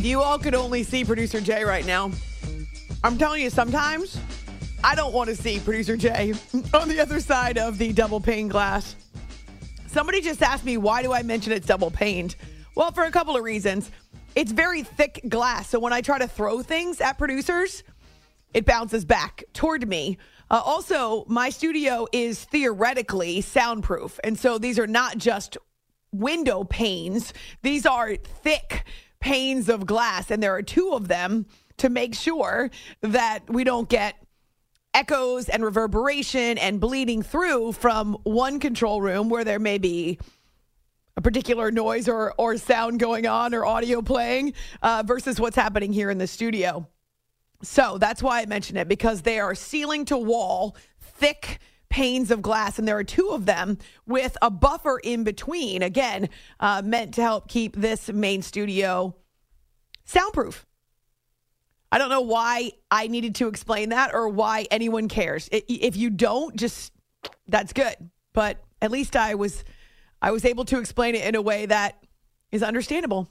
If you all could only see producer Jay right now, I'm telling you, sometimes I don't want to see producer Jay on the other side of the double pane glass. Somebody just asked me, why do I mention it's double paned? Well, for a couple of reasons. It's very thick glass. So when I try to throw things at producers, it bounces back toward me. Uh, also, my studio is theoretically soundproof. And so these are not just window panes, these are thick panes of glass. And there are two of them to make sure that we don't get echoes and reverberation and bleeding through from one control room where there may be a particular noise or, or sound going on or audio playing uh, versus what's happening here in the studio. So that's why I mention it because they are ceiling to wall, thick panes of glass, and there are two of them with a buffer in between. Again, uh, meant to help keep this main studio soundproof. I don't know why I needed to explain that or why anyone cares. If you don't, just that's good. But at least I was I was able to explain it in a way that is understandable.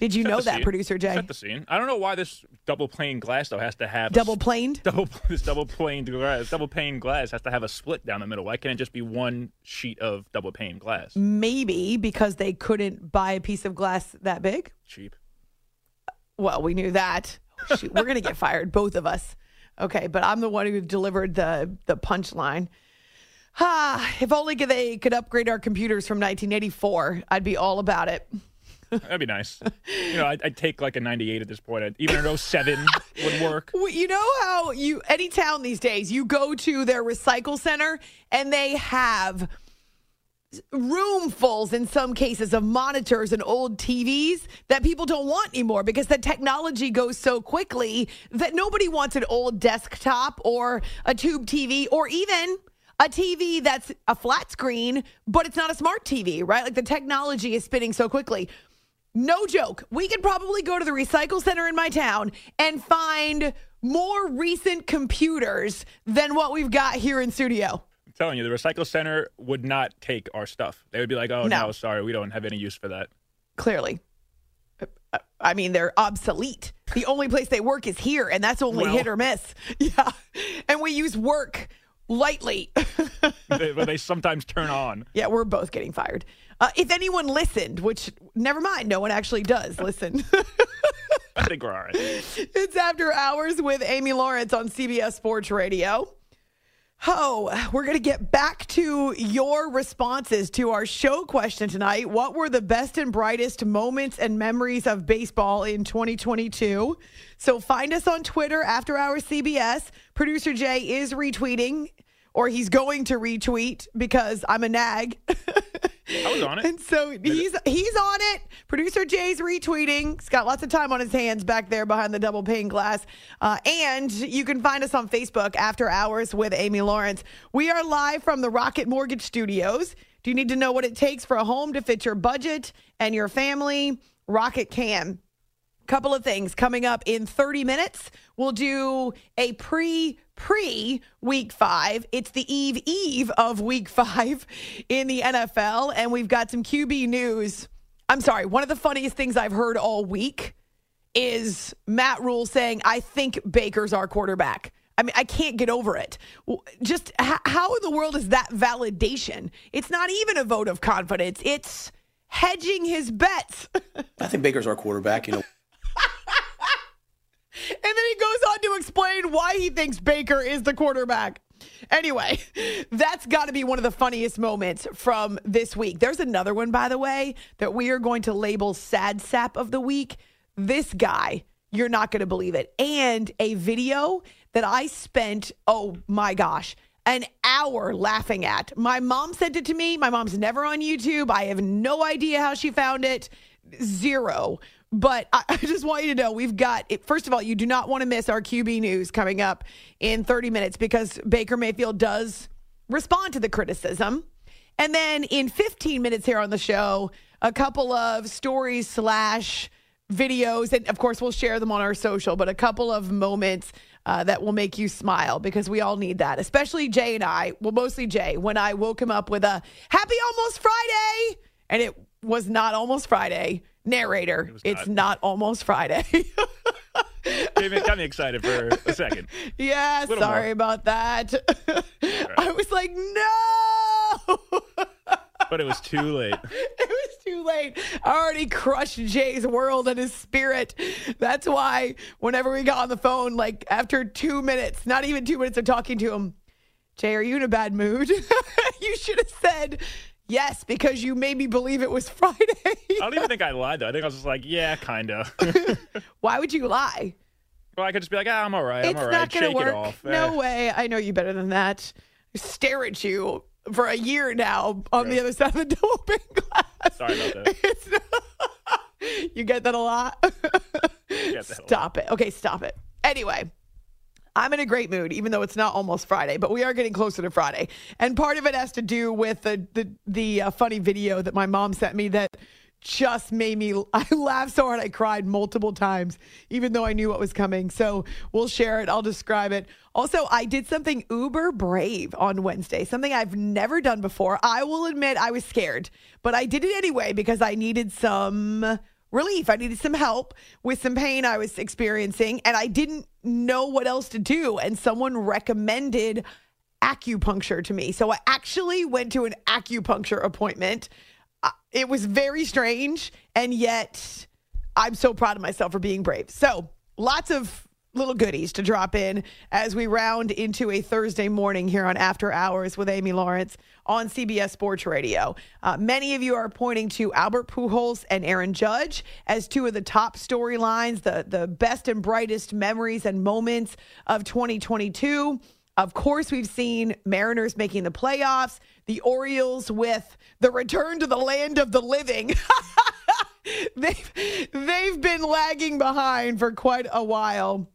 Did you Set know that, scene. producer Jay? Set the scene. I don't know why this double pane glass though has to have Double planed? double this double pane glass double pane glass has to have a split down the middle. Why can't it just be one sheet of double pane glass? Maybe because they couldn't buy a piece of glass that big. Cheap. Well, we knew that. Oh, shoot, we're gonna get fired, both of us. Okay, but I'm the one who delivered the the punchline. Ah, if only they could upgrade our computers from 1984, I'd be all about it. That'd be nice. you know, I'd, I'd take like a 98 at this point. I'd, even an 07 would work. You know how you any town these days you go to their recycle center and they have roomfuls in some cases of monitors and old TVs that people don't want anymore because the technology goes so quickly that nobody wants an old desktop or a tube TV or even a TV that's a flat screen but it's not a smart TV, right? Like the technology is spinning so quickly. No joke. We could probably go to the recycle center in my town and find more recent computers than what we've got here in studio. I'm telling you, the recycle center would not take our stuff. They would be like, "Oh No. no, sorry, we don't have any use for that." Clearly. Uh, I mean, they're obsolete. The only place they work is here, and that's only Well. hit or miss. Yeah. And we use work lightly. they, but they sometimes turn on. yeah, we're both getting fired. Uh, if anyone listened, which never mind, no one actually does listen. I think we're all right. It's After Hours with Amy Lawrence on CBS Sports Radio. Oh, we're going to get back to your responses to our show question tonight. What were the best and brightest moments and memories of baseball in 2022? So find us on Twitter, After Hours CBS. Producer Jay is retweeting, or he's going to retweet because I'm a nag. I was on it. And so he's he's on it. Producer Jay's retweeting. He's got lots of time on his hands back there behind the double pane glass. Uh, and you can find us on Facebook after hours with Amy Lawrence. We are live from the Rocket Mortgage Studios. Do you need to know what it takes for a home to fit your budget and your family? Rocket can. Couple of things coming up in 30 minutes. We'll do a pre pre week five. It's the eve eve of week five in the NFL, and we've got some QB news. I'm sorry, one of the funniest things I've heard all week is Matt Rhule saying, I think Baker's our quarterback. I mean, I can't get over it. Just how in the world is that validation? It's not even a vote of confidence, it's hedging his bets. I think Baker's our quarterback. You know, And then he goes on to explain why he thinks Baker is the quarterback. Anyway, that's got to be one of the funniest moments from this week. There's another one, by the way, that we are going to label Sad Sap of the Week. This guy, you're not going to believe it. And a video that I spent, oh my gosh, an hour laughing at. My mom sent it to me. My mom's never on YouTube. I have no idea how she found it. zero. But I, I just want you to know we've got, first of all, you do not want to miss our QB news coming up in 30 minutes because Baker Mayfield does respond to the criticism. And then in 15 minutes here on the show, a couple of stories slash videos. And of course, we'll share them on our social, but a couple of moments uh, that will make you smile because we all need that, especially Jay and I. Well, mostly Jay, when I woke him up with a happy almost Friday. And it was not almost Friday. Narrator, was it's not. almost Friday. Me- got me excited for a second. yeah, Little sorry more. about that. I was like, no. But it was too late. It was too late. I already crushed Jay's world and his spirit. That's why whenever we got on the phone, like after two minutes, not even two minutes of talking to him, Jay, are you in a bad mood? you should have said yes because you made me believe it was Friday. I don't even think I lied though. I think I was just like, yeah, kinda. why would you lie? well, I could just be like, ah, I'm all right. I'm it's all right. not going to Shake it work. off. No Eh. way. I know you better than that. I stare at you for a year now on the Right. other side of the pane glass. Sorry about that. It's you get that a lot. that a lot. stop it. Okay, stop it. Anyway, I'm in a great mood, even though it's not almost Friday, but we are getting closer to Friday. And part of it has to do with the the, the uh, funny video that my mom sent me that just made me I laughed so hard I cried multiple times, even though I knew what was coming. So we'll share it. I'll describe it. Also, I did something uber brave on Wednesday, something I've never done before. I will admit I was scared, but I did it anyway because I needed some relief. I needed some help with some pain I was experiencing, and I didn't know what else to do. And someone recommended acupuncture to me. So I actually went to an acupuncture appointment. Uh, It was very strange, and yet I'm so proud of myself for being brave. So lots of little goodies to drop in as we round into a Thursday morning here on After Hours with Amy Lawrence on CBS Sports Radio. Uh, many of you are pointing to Albert Pujols and Aaron Judge as two of the top storylines, the the best and brightest memories and moments of 2022. Of course, we've seen Mariners making the playoffs, the Orioles with the return to the land of the living. they've they've been lagging behind for quite a while.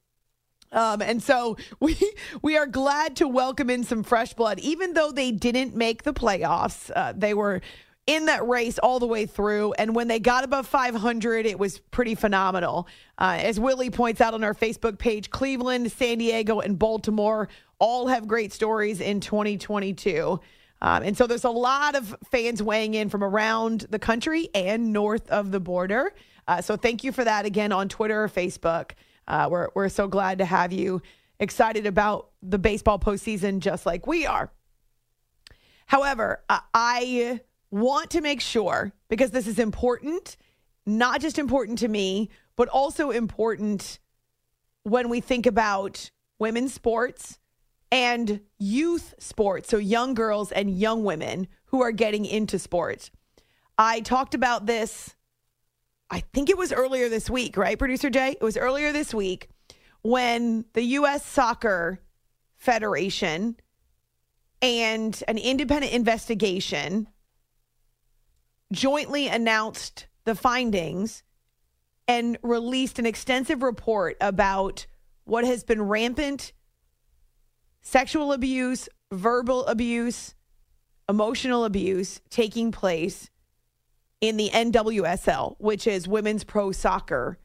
Um, and so we we are glad to welcome in some fresh blood, even though they didn't make the playoffs. Uh, they were in that race all the way through, and when they got above 500, it was pretty phenomenal. Uh, as Willie points out on our Facebook page, Cleveland, San Diego, and Baltimore all have great stories in 2022. Um, and so there's a lot of fans weighing in from around the country and north of the border. Uh, so thank you for that again on Twitter or Facebook. Uh, we're, we're so glad to have you excited about the baseball postseason just like we are. However, I- I want to make sure, because this is important, not just important to me, but also important when we think about women's sports and youth sports, so young girls and young women who are getting into sports. I talked about this, I think it was earlier this week, right, producer Jay? It was earlier this week when the U.S. Soccer Federation and an independent investigation jointly announced the findings and released an extensive report about what has been rampant sexual abuse, verbal abuse, emotional abuse taking place in the NWSL, which is women's pro soccer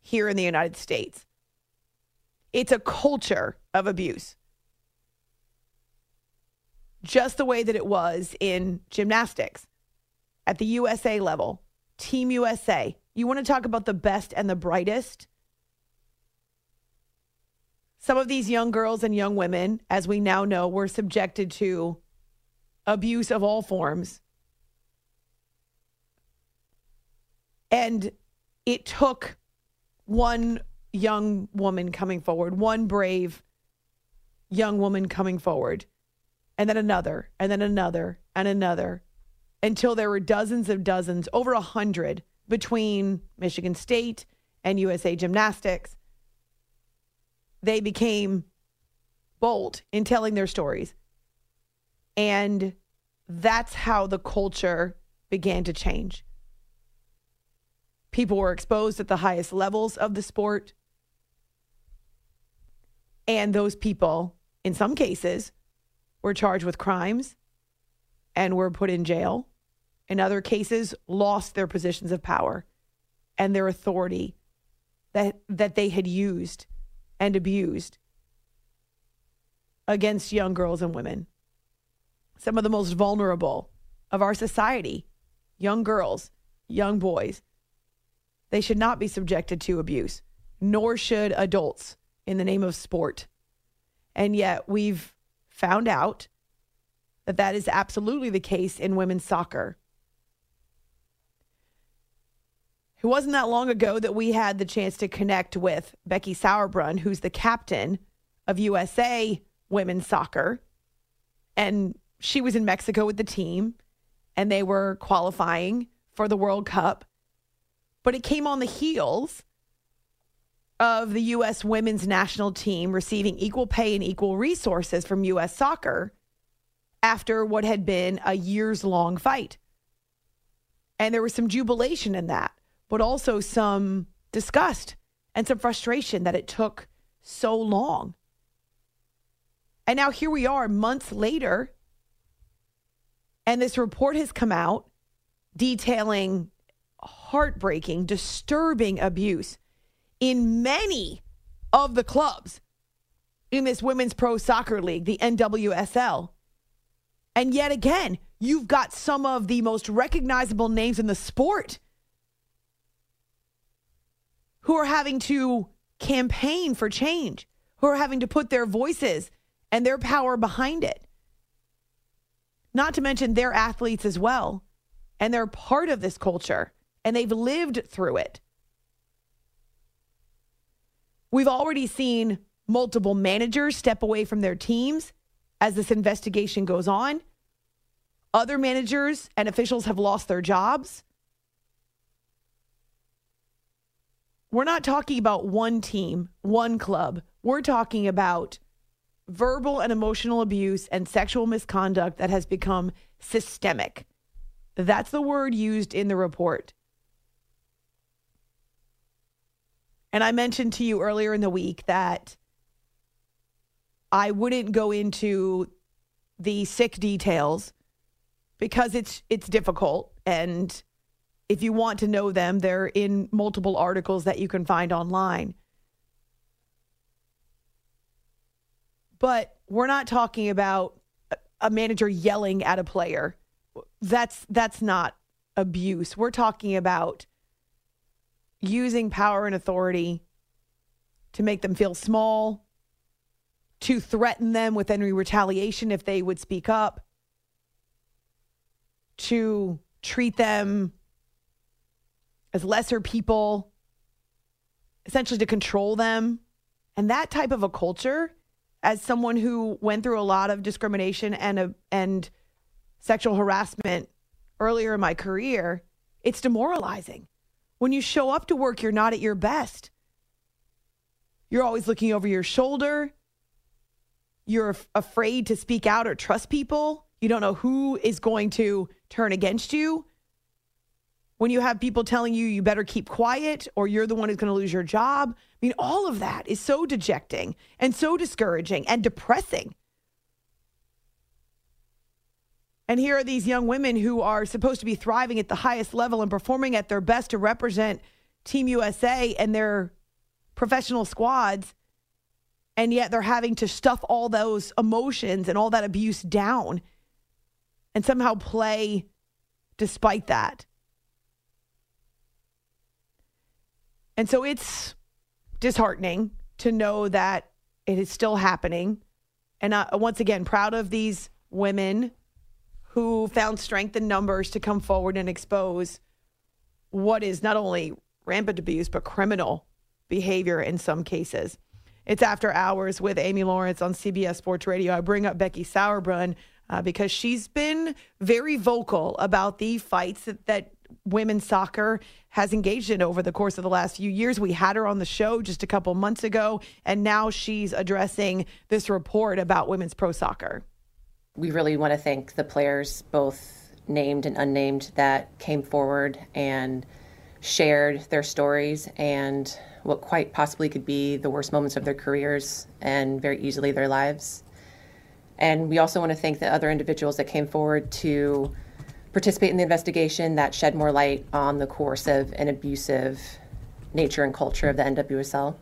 here in the United States. It's a culture of abuse. Just the way that it was in gymnastics at the USA level, Team USA. You want to talk about the best and the brightest? Some of these young girls and young women, as we now know, were subjected to abuse of all forms. And it took one young woman coming forward, one brave young woman coming forward, and then another, and then another, and another, until there were dozens of dozens, over a hundred between Michigan State and USA Gymnastics. They became bold in telling their stories. And that's how the culture began to change. People were exposed at the highest levels of the sport. And those people, in some cases, were charged with crimes and were put in jail. In other cases, lost their positions of power and their authority that, that they had used and abused against young girls and women. Some of the most vulnerable of our society, young girls, young boys, they should not be subjected to abuse, nor should adults in the name of sport. And yet we've found out that that is absolutely the case in women's soccer. It wasn't that long ago that we had the chance to connect with Becky Sauerbrunn, who's the captain of USA women's soccer. And she was in Mexico with the team, and they were qualifying for the World Cup. But it came on the heels of the U.S. women's national team receiving equal pay and equal resources from U.S. soccer after what had been a years long fight. And there was some jubilation in that, but also some disgust and some frustration that it took so long. And now here we are months later, and this report has come out detailing heartbreaking, disturbing abuse in many of the clubs in this Women's Pro Soccer League, the NWSL. And yet again, you've got some of the most recognizable names in the sport who are having to campaign for change, who are having to put their voices and their power behind it. Not to mention their athletes as well. And they're part of this culture and they've lived through it. We've already seen multiple managers step away from their teams as this investigation goes on. Other managers and officials have lost their jobs. We're not talking about one team, one club. We're talking about verbal and emotional abuse and sexual misconduct that has become systemic. That's the word used in the report. And I mentioned to you earlier in the week that I wouldn't go into the sick details because it's it's difficult and if you want to know them they're in multiple articles that you can find online. But we're not talking about a manager yelling at a player. That's that's not abuse. We're talking about using power and authority to make them feel small, to threaten them with any retaliation if they would speak up, to treat them as lesser people, essentially to control them. And that type of a culture, as someone who went through a lot of discrimination and a, and sexual harassment earlier in my career, it's demoralizing. When you show up to work, you're not at your best. You're always looking over your shoulder. You're af- afraid to speak out or trust people. You don't know who is going to turn against you. When you have people telling you you better keep quiet or you're the one who's going to lose your job. I mean, all of that is so dejecting and so discouraging and depressing. And here are these young women who are supposed to be thriving at the highest level and performing at their best to represent Team USA and their professional squads. And yet they're having to stuff all those emotions and all that abuse down and somehow play despite that. And so it's disheartening to know that it is still happening. And uh, once again, proud of these women who found strength in numbers to come forward and expose what is not only rampant abuse, but criminal behavior in some cases. It's after hours with Amy Lawrence on CBS Sports Radio. I bring up Becky Sauerbrunn uh, because she's been very vocal about the fights that, that women's soccer has engaged in over the course of the last few years. We had her on the show just a couple months ago, and now she's addressing this report about women's pro soccer we really want to thank the players, both named and unnamed, that came forward and shared their stories and what quite possibly could be the worst moments of their careers and very easily their lives. And we also want to thank the other individuals that came forward to participate in the investigation that shed more light on the coercive and abusive nature and culture of the NWSL.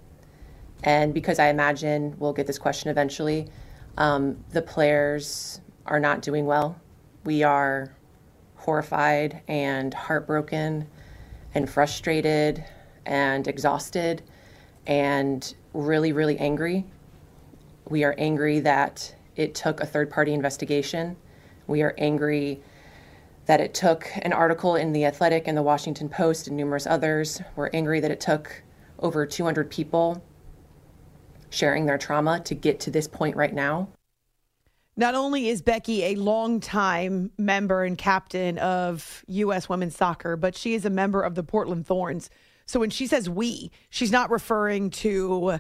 And because I imagine we'll get this question eventually, um, the players are not doing well. We are horrified and heartbroken and frustrated and exhausted and really, really angry. We are angry that it took a third party investigation. We are angry that it took an article in The Athletic and The Washington Post and numerous others. We're angry that it took over 200 people sharing their trauma to get to this point right now. Not only is Becky a longtime member and captain of U.S. women's soccer, but she is a member of the Portland Thorns. So when she says we, she's not referring to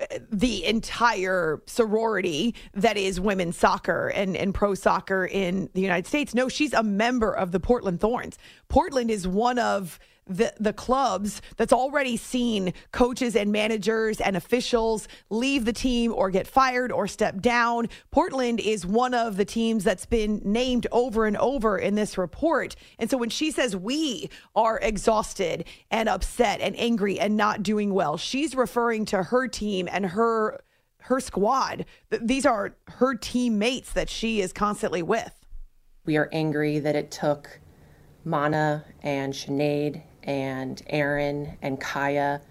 uh, the entire sorority that is women's soccer and, and pro soccer in the United States. No, she's a member of the Portland Thorns. Portland is one of the the clubs that's already seen coaches and managers and officials leave the team or get fired or step down. Portland is one of the teams that's been named over and over in this report. And so when she says we are exhausted and upset and angry and not doing well, she's referring to her team and her her squad. These are her teammates that she is constantly with. We are angry that it took Mana and Sinead and Aaron and Kaya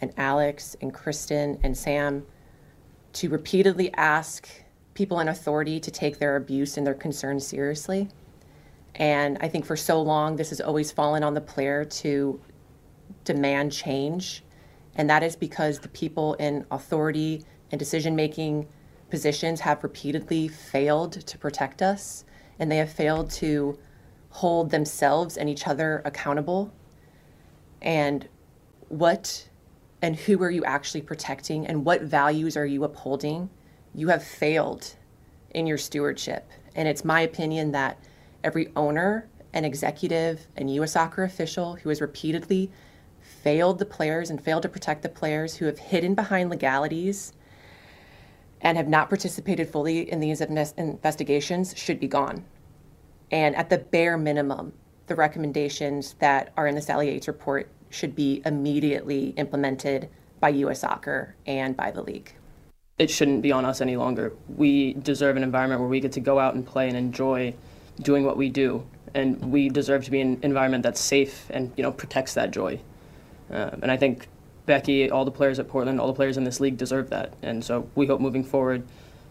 and Alex and Kristen and Sam to repeatedly ask people in authority to take their abuse and their concerns seriously. And I think for so long, this has always fallen on the player to demand change. And that is because the people in authority and decision making positions have repeatedly failed to protect us and they have failed to hold themselves and each other accountable and what and who are you actually protecting and what values are you upholding, you have failed in your stewardship. And it's my opinion that every owner and executive and U.S. soccer official who has repeatedly failed the players and failed to protect the players, who have hidden behind legalities and have not participated fully in these investigations, should be gone. And at the bare minimum, the recommendations that are in the Sally Yates report should be immediately implemented by U.S. Soccer and by the league. It shouldn't be on us any longer. We deserve an environment where we get to go out and play and enjoy doing what we do, and we deserve to be in an environment that's safe and you know protects that joy. Uh, and I think Becky, all the players at Portland, all the players in this league deserve that. And so we hope moving forward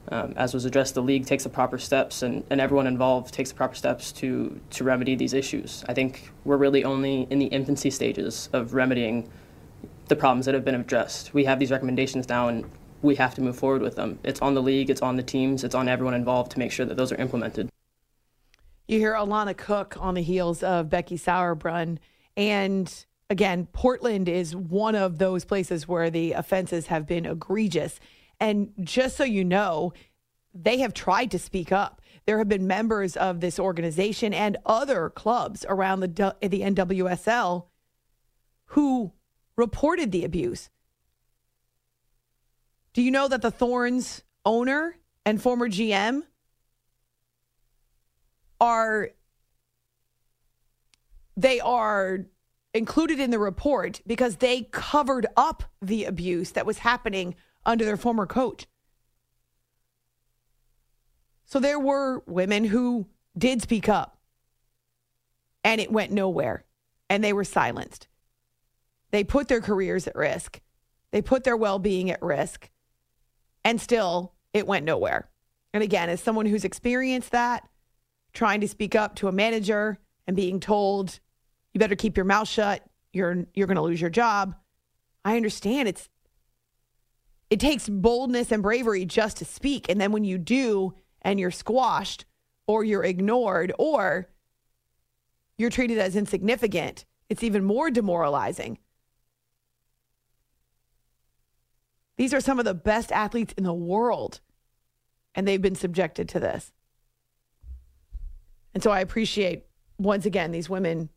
um, as was addressed, the league takes the proper steps and, and everyone involved takes the proper steps to, to remedy these issues. I think we're really only in the infancy stages of remedying the problems that have been addressed. We have these recommendations now and we have to move forward with them. It's on the league, it's on the teams, it's on everyone involved to make sure that those are implemented. You hear Alana Cook on the heels of Becky Sauerbrunn. And again, Portland is one of those places where the offenses have been egregious. And just so you know, they have tried to speak up. There have been members of this organization and other clubs around the the NWSL who reported the abuse. Do you know that the Thorns owner and former GM are they are included in the report because they covered up the abuse that was happening under their former coach. So there were women who did speak up and it went nowhere and they were silenced. They put their careers at risk, they put their well being at risk, and still it went nowhere. And again, as someone who's experienced that, trying to speak up to a manager and being told, you better keep your mouth shut, you're, you're going to lose your job. I understand it's it takes boldness and bravery just to speak. And then when you do and you're squashed or you're ignored or you're treated as insignificant, it's even more demoralizing. These are some of the best athletes in the world, and they've been subjected to this. And so I appreciate, once again, these women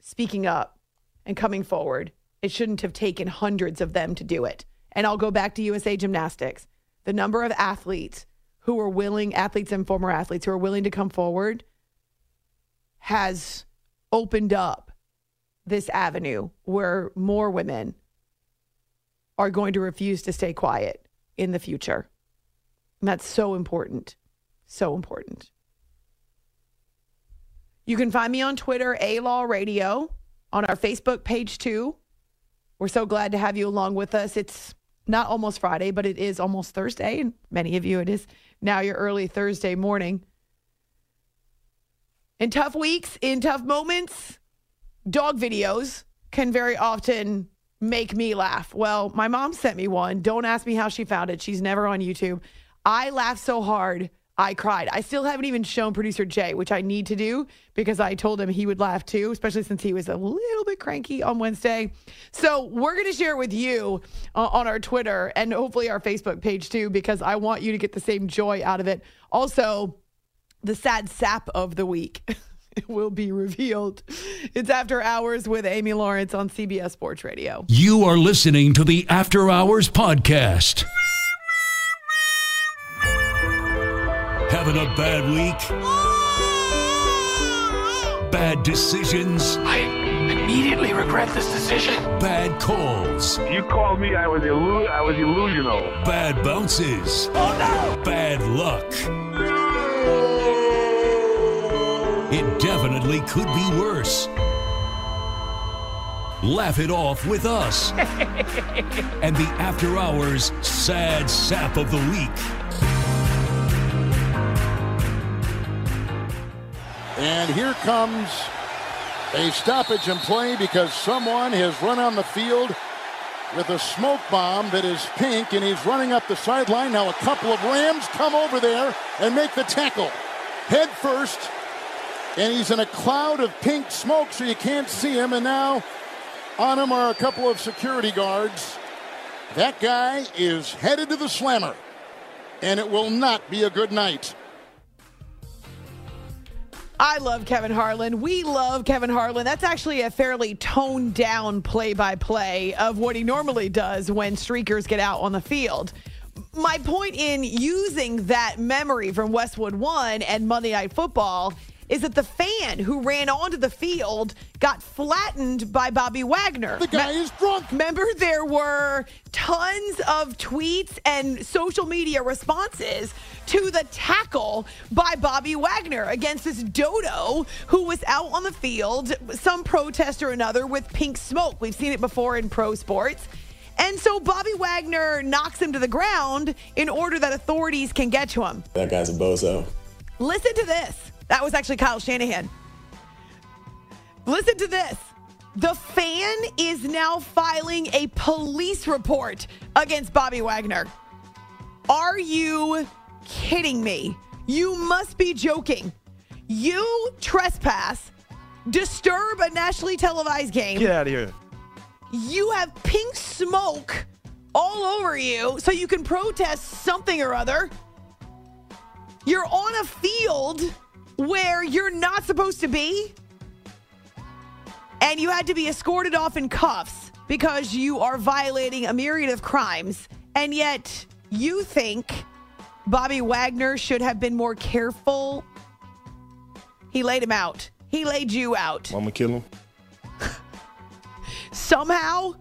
speaking up and coming forward. It shouldn't have taken hundreds of them to do it. And I'll go back to USA Gymnastics. The number of athletes who are willing, athletes and former athletes who are willing to come forward, has opened up this avenue where more women are going to refuse to stay quiet in the future. And that's so important. So important. You can find me on Twitter, A Law Radio, on our Facebook page too. We're so glad to have you along with us. It's not almost Friday, but it is almost Thursday. And many of you, it is now your early Thursday morning. In tough weeks, in tough moments, dog videos can very often make me laugh. Well, my mom sent me one. Don't ask me how she found it. She's never on YouTube. I laughed so hard, I cried. I still haven't even shown producer Jay, which I need to do because I told him he would laugh too, especially since he was a little bit cranky on Wednesday. So we're going to share it with you uh, on our Twitter and hopefully our Facebook page too, because I want you to get the same joy out of it. Also, the sad sap of the week. Will be revealed. It's After Hours with Amy Lawrence on CBS Sports Radio. You are listening to the After Hours Podcast. Having a bad week? Bad decisions? I immediately regret this decision. Bad calls? You called me, I was illu- I was illusional. Bad bounces? Oh no! Bad luck? It definitely could be worse. Laugh it off with us and the After Hours Sad Sap of the Week. And here comes a stoppage in play because someone has run on the field with a smoke bomb that is pink, and he's running up the sideline. Now a couple of Rams come over there and make the tackle. Head first, and he's in a cloud of pink smoke, so you can't see him. And now on him are a couple of security guards. That guy is headed to the slammer, and it will not be a good night. I love Kevin Harlan. We love Kevin Harlan. That's actually a fairly toned down play by play of what he normally does when streakers get out on the field. My point in using that memory from Westwood One and Monday Night Football is that the fan who ran onto the field got flattened by Bobby Wagner. The guy is drunk. Remember, there were tons of tweets and social media responses to the tackle by Bobby Wagner against this dodo who was out on the field, some protest or another, with pink smoke. We've seen it before in pro sports. And so Bobby Wagner knocks him to the ground in order that authorities can get to him. That guy's a bozo. Listen to this. That was actually Kyle Shanahan. Listen to this. The fan is now filing a police report against Bobby Wagner. Are you kidding me? You must be joking. You trespass, disturb a nationally televised game. Get out of here. You have pink smoke all over you so you can protest something or other. You're on a field where you're not supposed to be. And you had to be escorted off in cuffs because you are violating a myriad of crimes. And yet you think Bobby Wagner should have been more careful. He laid him out. He laid you out. I'm gonna kill him. Somehow,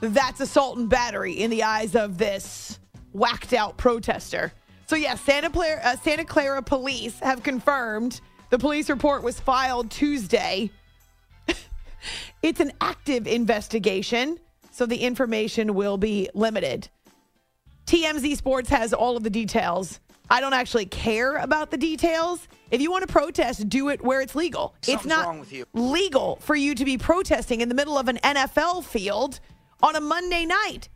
that's assault and battery in the eyes of this whacked out protester. So, yeah, Santa Clara, uh, Santa Clara police have confirmed the police report was filed Tuesday. it's an active investigation, so the information will be limited. TMZ Sports has all of the details. I don't actually care about the details. If you want to protest, do it where it's legal. it's not wrong with you. legal for you to be protesting in the middle of an NFL field on a Monday night.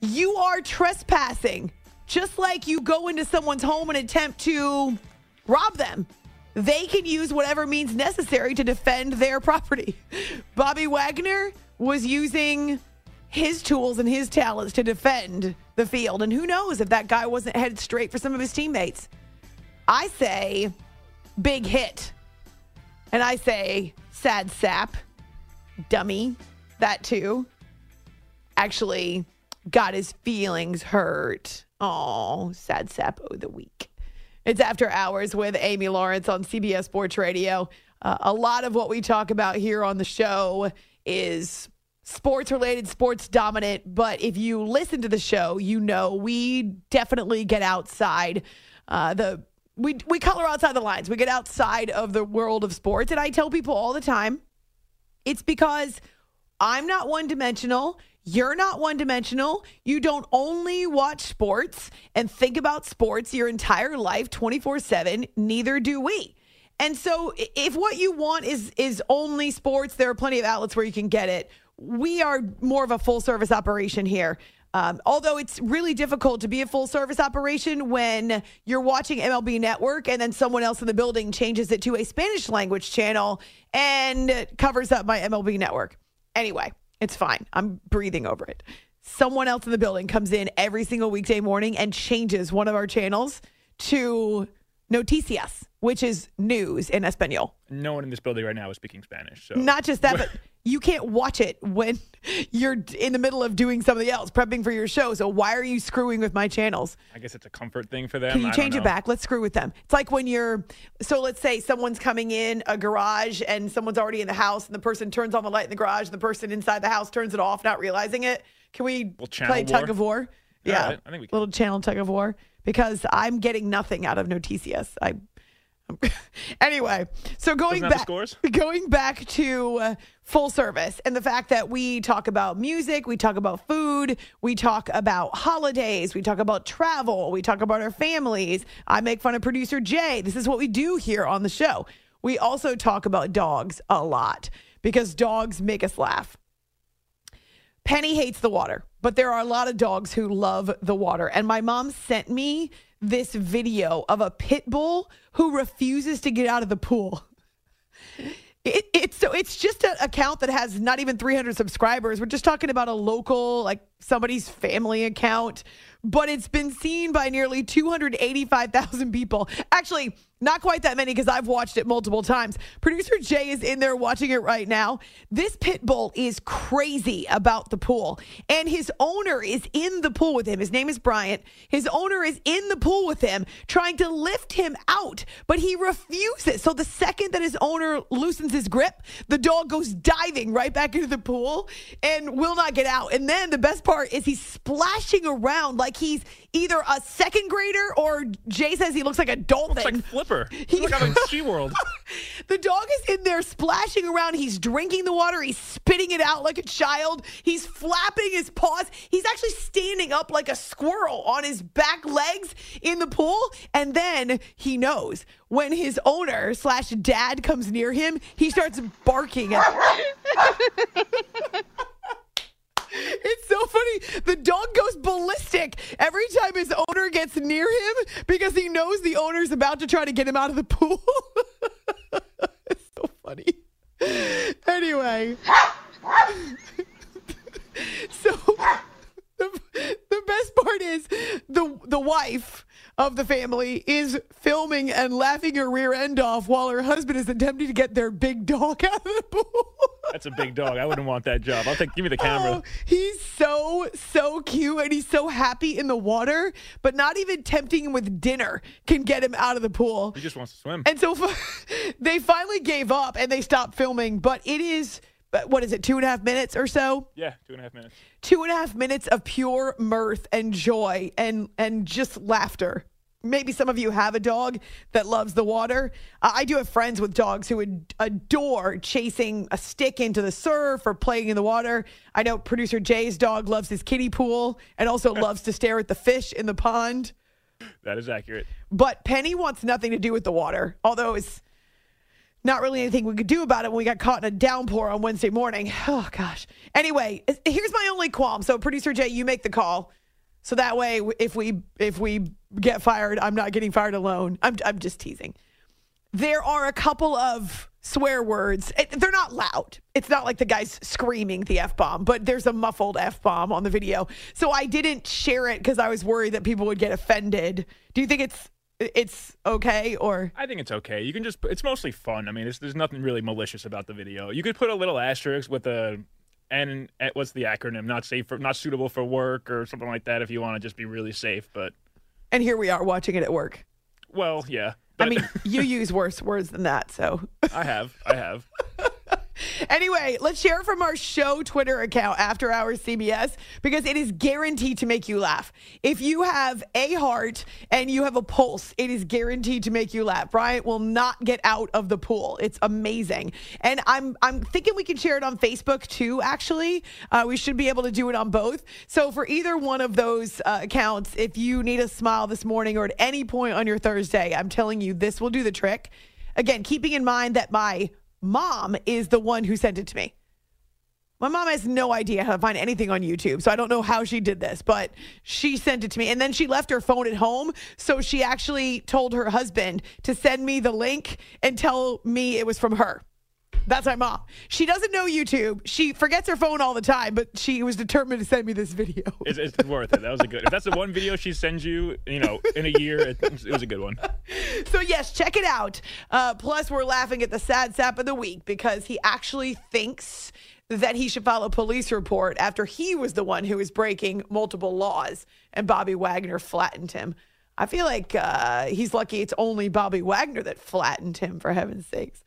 You are trespassing, just like you go into someone's home and attempt to rob them. They can use whatever means necessary to defend their property. Bobby Wagner was using his tools and his talents to defend the field. And who knows if that guy wasn't headed straight for some of his teammates. I say big hit. And I say sad sap dummy, that too, actually got his feelings hurt. Oh, sad sap of the week. It's After Hours with Amy Lawrence on CBS Sports Radio. Uh, a lot of what we talk about here on the show is sports related, sports dominant. But if you listen to the show, you know we definitely get outside uh, the. We, we color outside the lines. We get outside of the world of sports. And I tell people all the time it's because I'm not one dimensional. You're not one dimensional. You don't only watch sports and think about sports your entire life 24 7. Neither do we. And so if what you want is is only sports, there are plenty of outlets where you can get it. We are more of a full service operation here. Um, although it's really difficult to be a full service operation when you're watching MLB Network and then someone else in the building changes it to a Spanish language channel and covers up my MLB Network. Anyway, it's fine. I'm breathing over it. Someone else in the building comes in every single weekday morning and changes one of our channels to Noticias, which is news in Espanol. No one in this building right now is speaking Spanish. So Not just that, but you can't watch it when you're in the middle of doing something else, prepping for your show. So why are you screwing with my channels? I guess it's a comfort thing for them. Can you I change it back? Let's screw with them. It's like when you're, so let's say someone's coming in a garage and someone's already in the house and the person turns on the light in the garage and the person inside the house turns it off, not realizing it. Can we channel play tug of war? Yeah. right, I think we can. Little channel tug of war because I'm getting nothing out of Noticias. I, anyway, so going Doesn't have the back, going back to uh, full service and the fact that we talk about music, we talk about food, we talk about holidays, we talk about travel, we talk about our families. I make fun of producer Jay. This is what we do here on the show. We also talk about dogs a lot because dogs make us laugh. Penny hates the water, but there are a lot of dogs who love the water. And my mom sent me this video of a pit bull who refuses to get out of the pool. It, it's so it's just an account that has not even 300 subscribers. We're just talking about a local, like somebody's family account, but it's been seen by nearly 285,000 people. Actually, not quite that many because I've watched it multiple times. Producer Jay is in there watching it right now. This pit bull is crazy about the pool, and his owner is in the pool with him. His name is Bryant. His owner is in the pool with him, trying to lift him out, but he refuses. So the second that his owner loosens his grip, the dog goes diving right back into the pool and will not get out. And then the best part is he's splashing around like he's either a second grader or Jay says he looks like a dolphin. Looks like Flipper. He- Look out of SeaWorld. the dog is in there splashing around. He's drinking the water. He's spitting it out like a child. He's flapping his paws. He's actually standing up like a squirrel on his back legs in the pool. And then he knows when his owner slash dad comes near him, he starts barking at It's so funny. The dog goes ballistic every time his owner gets near him because he knows the owner's about to try to get him out of the pool. it's so funny. Anyway. so the, the best part is the the wife of the family is filming and laughing her rear end off while her husband is attempting to get their big dog out of the pool. That's a big dog. I wouldn't want that job. I'll take. Give me the camera. Oh, he's so so cute and he's so happy in the water, but not even tempting him with dinner can get him out of the pool. He just wants to swim. And so they finally gave up and they stopped filming. But it is what is it, two and a half minutes or so? yeah, two and a half minutes. Two and a half minutes of pure mirth and joy and and just laughter. Maybe some of you have a dog that loves the water. Uh, I do have friends with dogs who would adore chasing a stick into the surf or playing in the water. I know producer Jay's dog loves his kiddie pool and also loves to stare at the fish in the pond. That is accurate. But Penny wants nothing to do with the water, although it's not really anything we could do about it when we got caught in a downpour on Wednesday morning. Oh, gosh. Anyway, here's my only qualm. So, producer Jay, you make the call. So that way, if we if we get fired, I'm not getting fired alone. I'm I'm just teasing. There are a couple of swear words. It- They're not loud. It's not like the guy's screaming the f bomb, but there's a muffled f bomb on the video. So I didn't share it because I was worried that people would get offended. Do you think it's it's okay or I think it's okay. You can just it's mostly fun. I mean, it's, there's nothing really malicious about the video. You could put a little asterisk with a and what's the acronym? Not safe for not suitable for work or something like that if you want to just be really safe, but and here we are watching it at work. well, yeah. I mean, you use worse words than that, so I have. I have. Anyway, let's share from our show Twitter account, After Hours CBS, because it is guaranteed to make you laugh. If you have a heart and you have a pulse, it is guaranteed to make you laugh. Bryant will not get out of the pool. It's amazing, and I'm I'm thinking we can share it on Facebook too. Actually, uh, we should be able to do it on both. So for either one of those uh, accounts, if you need a smile this morning or at any point on your Thursday, I'm telling you this will do the trick. Again, keeping in mind that my mom is the one who sent it to me. My mom has no idea how to find anything on YouTube, so I don't know how she did this, but she sent it to me. And then she left her phone at home, so she actually told her husband to send me the link and tell me it was from her. That's my mom. She doesn't know YouTube. She forgets her phone all the time, but she was determined to send me this video. It's, it's worth it. That was a good. If that's the one video she sends you, you know, in a year, it, it was a good one. So yes, check it out. Uh, plus, we're laughing at the sad sap of the week because he actually thinks that he should file a police report after he was the one who was breaking multiple laws, and Bobby Wagner flattened him. I feel like uh, he's lucky it's only Bobby Wagner that flattened him. For heaven's sakes.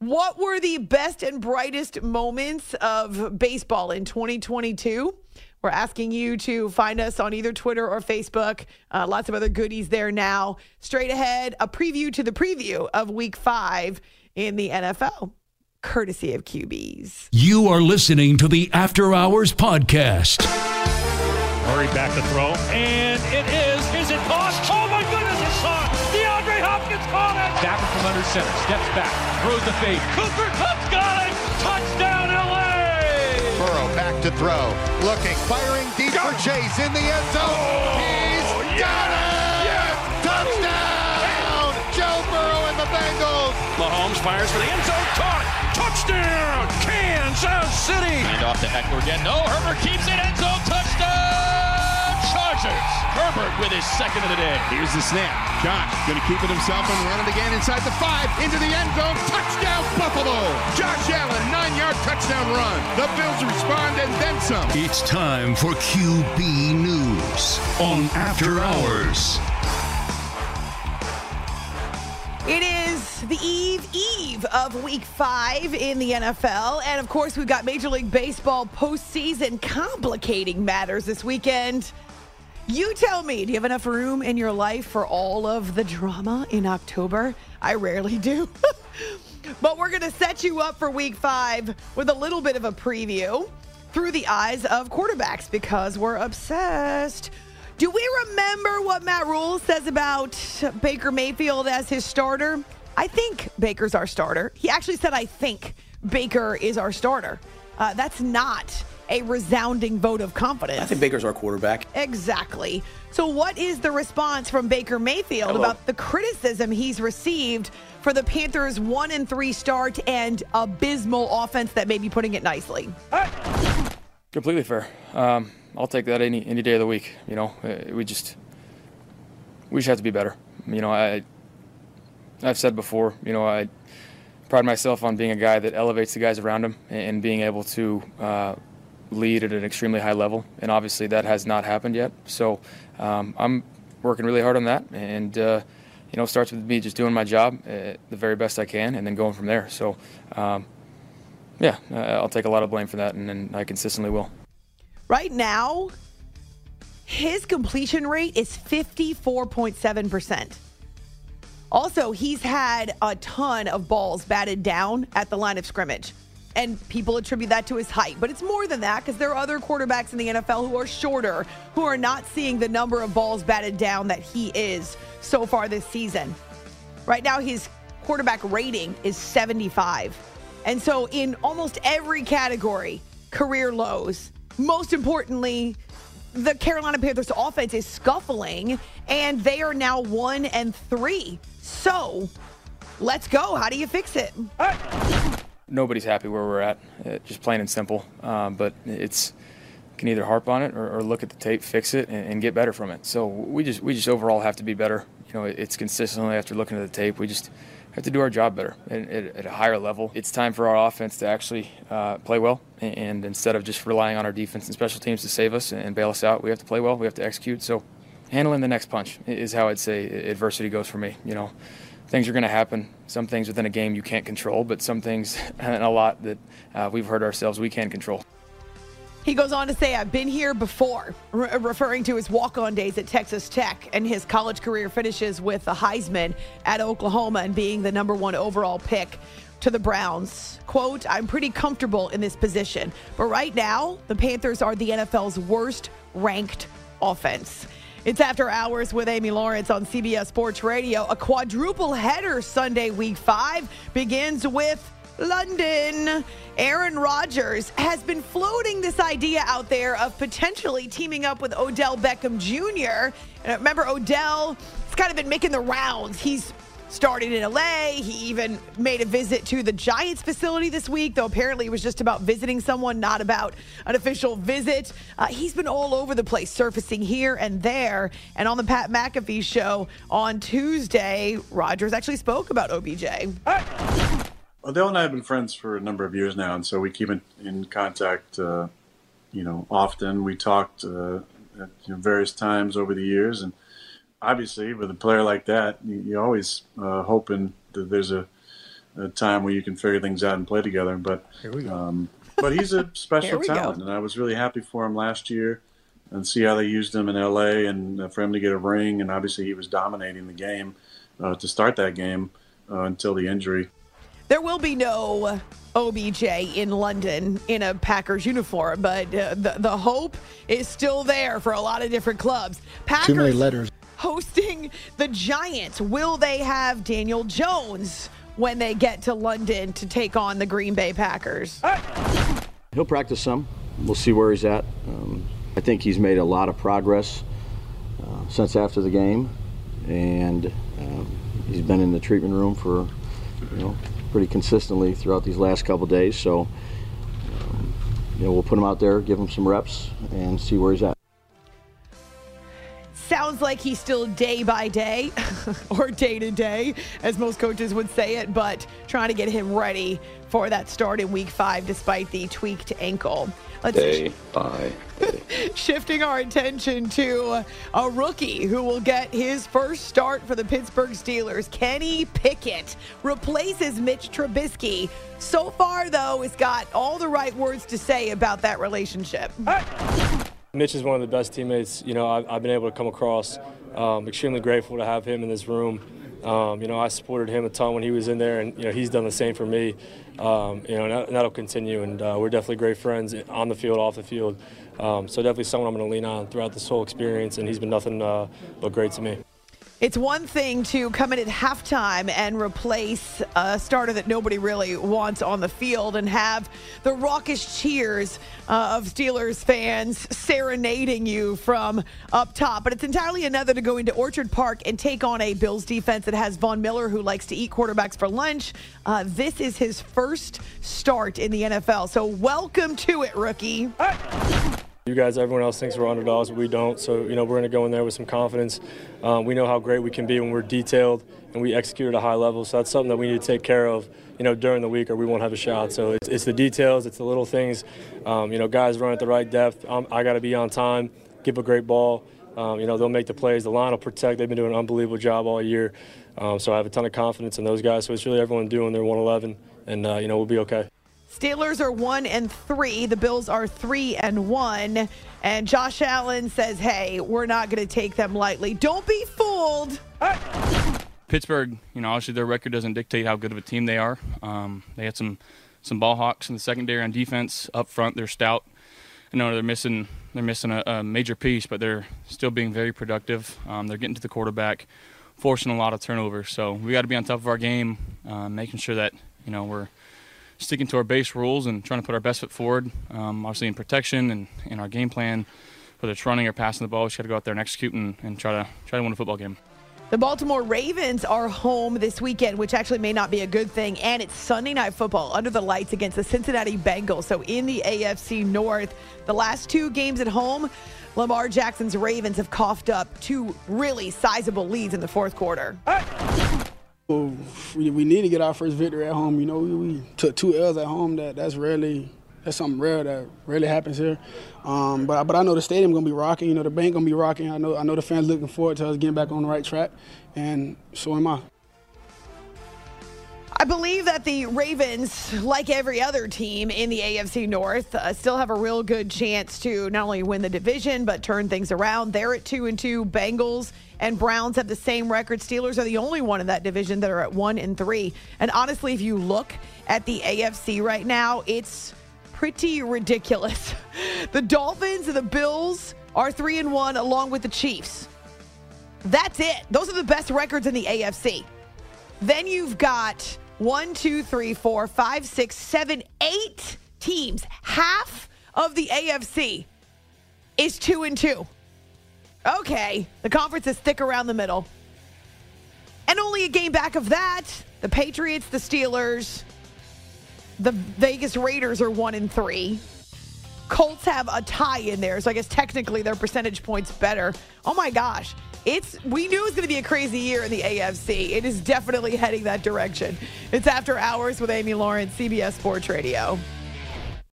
What were the best and brightest moments of baseball in 2022? We're asking you to find us on either Twitter or Facebook. Uh, lots of other goodies there now. Straight ahead, a preview to the preview of week five in the NFL, courtesy of QBs. You are listening to the After Hours Podcast. Murray back to throw, and it is. Is under center, steps back, throws the fade. Cooper Kupp's got it! Touchdown, LA! Burrow back to throw, looking, firing deep for Chase in the end zone. Oh, He's got it! Touchdown! Joe Burrow and the Bengals. Mahomes fires for the end zone, caught! Touchdown, Kansas City! And off to Ekeler again. No, Herbert keeps it, end zone, touchdown! Chargers. Herbert with his second of the day. Here's the snap. Josh going to keep it himself and run it again inside the five, into the end zone. Touchdown, Buffalo! Josh Allen, nine-yard touchdown run. The Bills respond and then some. It's time for QB News on After Hours. It is the eve eve of week five in the NFL. And of course, we've got Major League Baseball postseason complicating matters this weekend. You tell me, do you have enough room in your life for all of the drama in October? I rarely do. but we're going to set you up for week five with a little bit of a preview through the eyes of quarterbacks because we're obsessed. Do we remember what Matt Rhule says about Baker Mayfield as his starter? I think Baker's our starter. He actually said, I think Baker is our starter. Uh, that's not a resounding vote of confidence. I think Baker's our quarterback. Exactly. So, what is the response from Baker Mayfield Hello. about the criticism he's received for the Panthers' one and three start and abysmal offense that may be putting it nicely? Completely fair. Um, I'll take that any any day of the week. You know, Uh, we just we just have to be better. You know, I I've said before. You know, I pride myself on being a guy that elevates the guys around him and being able to uh, lead at an extremely high level. And obviously, that has not happened yet. So um, I'm working really hard on that, and uh, you know, it starts with me just doing my job uh, the very best I can, and then going from there. So. Um, yeah, uh, I'll take a lot of blame for that, and, and I consistently will. Right now, his completion rate is 54.7%. Also, he's had a ton of balls batted down at the line of scrimmage. And people attribute that to his height. But it's more than that because there are other quarterbacks in the NFL who are shorter, who are not seeing the number of balls batted down that he is so far this season. Right now, his quarterback rating is 75. And so, in almost every category, career lows. Most importantly, the Carolina Panthers offense is scuffling and they are now one and three. So let's go. How do you fix it? Nobody's happy where we're at, uh, just plain and simple. Um, but it's can either harp on it or, or look at the tape, fix it, and, and get better from it. So we just we just overall have to be better. you know, it's consistently after looking at the tape, we just have to do our job better at, at, at a higher level. It's time for our offense to actually uh, play well, and, and instead of just relying on our defense and special teams to save us and bail us out, we have to play well. We have to execute. So, handling the next punch is how I'd say adversity goes for me. You know, things are going to happen. Some things within a game you can't control, but some things and a lot that uh, we've heard ourselves we can control. He goes on to say, I've been here before, re- referring to his walk on days at Texas Tech and his college career finishes with the Heisman at Oklahoma and being the number one overall pick to the Browns. Quote, I'm pretty comfortable in this position, but right now, the Panthers are the NFL's worst ranked offense. It's after hours with Amy Lawrence on CBS Sports Radio. A quadruple header Sunday, week five, begins with London. Aaron Rodgers has been floating this idea out there of potentially teaming up with Odell Beckham Jr. And remember, Odell has kind of been making the rounds. He's started in LA. He even made a visit to the Giants facility this week, though apparently it was just about visiting someone, not about an official visit. Uh, he's been all over the place, surfacing here and there. And on the Pat McAfee show on Tuesday, Rodgers actually spoke about OBJ. Odell and I have been friends for a number of years now, and so we keep in, in contact, uh, you know, often. We talked uh, at you know, various times over the years, and obviously, with a player like that, you, you're always uh, hoping that there's a, a, time where you can figure things out and play together. But um, but he's a special talent, go. and I was really happy for him last year, and see how they used him in L.A. and uh, for him to get a ring, and obviously he was dominating the game uh, to start that game uh, until the injury. There will be no OBJ in London in a Packers uniform, but uh, the, the hope is still there for a lot of different clubs. Packers Too many letters. Hosting the Giants. Will they have Daniel Jones when they get to London to take on the Green Bay Packers? He'll practice some. We'll see where he's at. Um, I think he's made a lot of progress uh, since after the game, and um, he's been in the treatment room for, you know, pretty consistently throughout these last couple days. So, um, you know, we'll put him out there, give him some reps, and see where he's at. Sounds like he's still day by day or day to day, as most coaches would say it, but trying to get him ready for that start in week five despite the tweaked ankle. Let's day by day. Shifting our attention to a rookie who will get his first start for the Pittsburgh Steelers. Kenny Pickett replaces Mitch Trubisky. So far, though, has got all the right words to say about that relationship. Mitch is one of the best teammates, you know, I've, I've been able to come across. Um, extremely grateful to have him in this room. Um, you know, I supported him a ton when he was in there, and you know he's done the same for me. Um, you know, and, that, that'll continue. And uh, we're definitely great friends on the field, off the field. Um, so definitely someone I'm going to lean on throughout this whole experience, and he's been nothing uh, but great to me. It's one thing to come in at halftime and replace a starter that nobody really wants on the field and have the raucous cheers uh, of Steelers fans serenading you from up top. But it's entirely another to go into Orchard Park and take on a Bills defense that has Von Miller, who likes to eat quarterbacks for lunch. Uh, this is his first start in the NFL. So welcome to it, rookie. You guys, everyone else thinks we're underdogs, but we don't. So, you know, we're going to go in there with some confidence. Um, we know how great we can be when we're detailed and we execute at a high level. So that's something that we need to take care of, you know, during the week or we won't have a shot. So it's, it's the details, it's the little things. Um, you know, guys run at the right depth. I'm, i got to be on time, give a great ball. Um, you know, they'll make the plays. The line will protect. They've been doing an unbelievable job all year. Um, so I have a ton of confidence in those guys. So it's really everyone doing their 111, and, uh, you know, we'll be okay. Steelers are one and three. The Bills are three and one. And Josh Allen says, hey, we're not going to take them lightly. Don't be fooled. Pittsburgh, you know, obviously their record doesn't dictate how good of a team they are. Um, they had some some ball hawks in the secondary on defense. Up front, they're stout. You know, they're missing they're missing a, a major piece, but they're still being very productive. Um, they're getting to the quarterback, forcing a lot of turnovers. So we got to be on top of our game, uh, making sure that you know we're sticking to our base rules and trying to put our best foot forward. Um, obviously in protection and in our game plan, whether it's running or passing the ball, we just got to go out there and execute and, and try to try to win a football game. The Baltimore Ravens are home this weekend, which actually may not be a good thing. And it's Sunday night football under the lights against the Cincinnati Bengals. So in the AFC North, the last two games at home, Lamar Jackson's Ravens have coughed up two really sizable leads in the fourth quarter. Well, we, we need to get our first victory at home. You know, we, we took two L's at home. That that's rarely that's something rare that rarely happens here. Um, but but I know the stadium gonna be rocking. You know, the bank gonna be rocking. I know I know the fans looking forward to us getting back on the right track, and so am I. I believe that the Ravens, like every other team in the AFC North, uh, still have a real good chance to not only win the division but turn things around. They're at two and two. Bengals and Browns have the same record. Steelers are the only one in that division that are at one and three. And honestly, if you look at the AFC right now, it's pretty ridiculous. The Dolphins and the Bills are three and one, along with the Chiefs. That's it. Those are the best records in the AFC. Then you've got one, two, three, four, five, six, seven, eight teams. Half of the AFC is two and two. Okay, the conference is thick around the middle. And only a game back of that, the Patriots, the Steelers, the Vegas Raiders are one and three. Colts have a tie in there, so I guess technically their percentage points better. Oh my gosh. It's we knew it was going to be a crazy year in the AFC. It is definitely heading that direction. It's after hours with Amy Lawrence, CBS Sports Radio.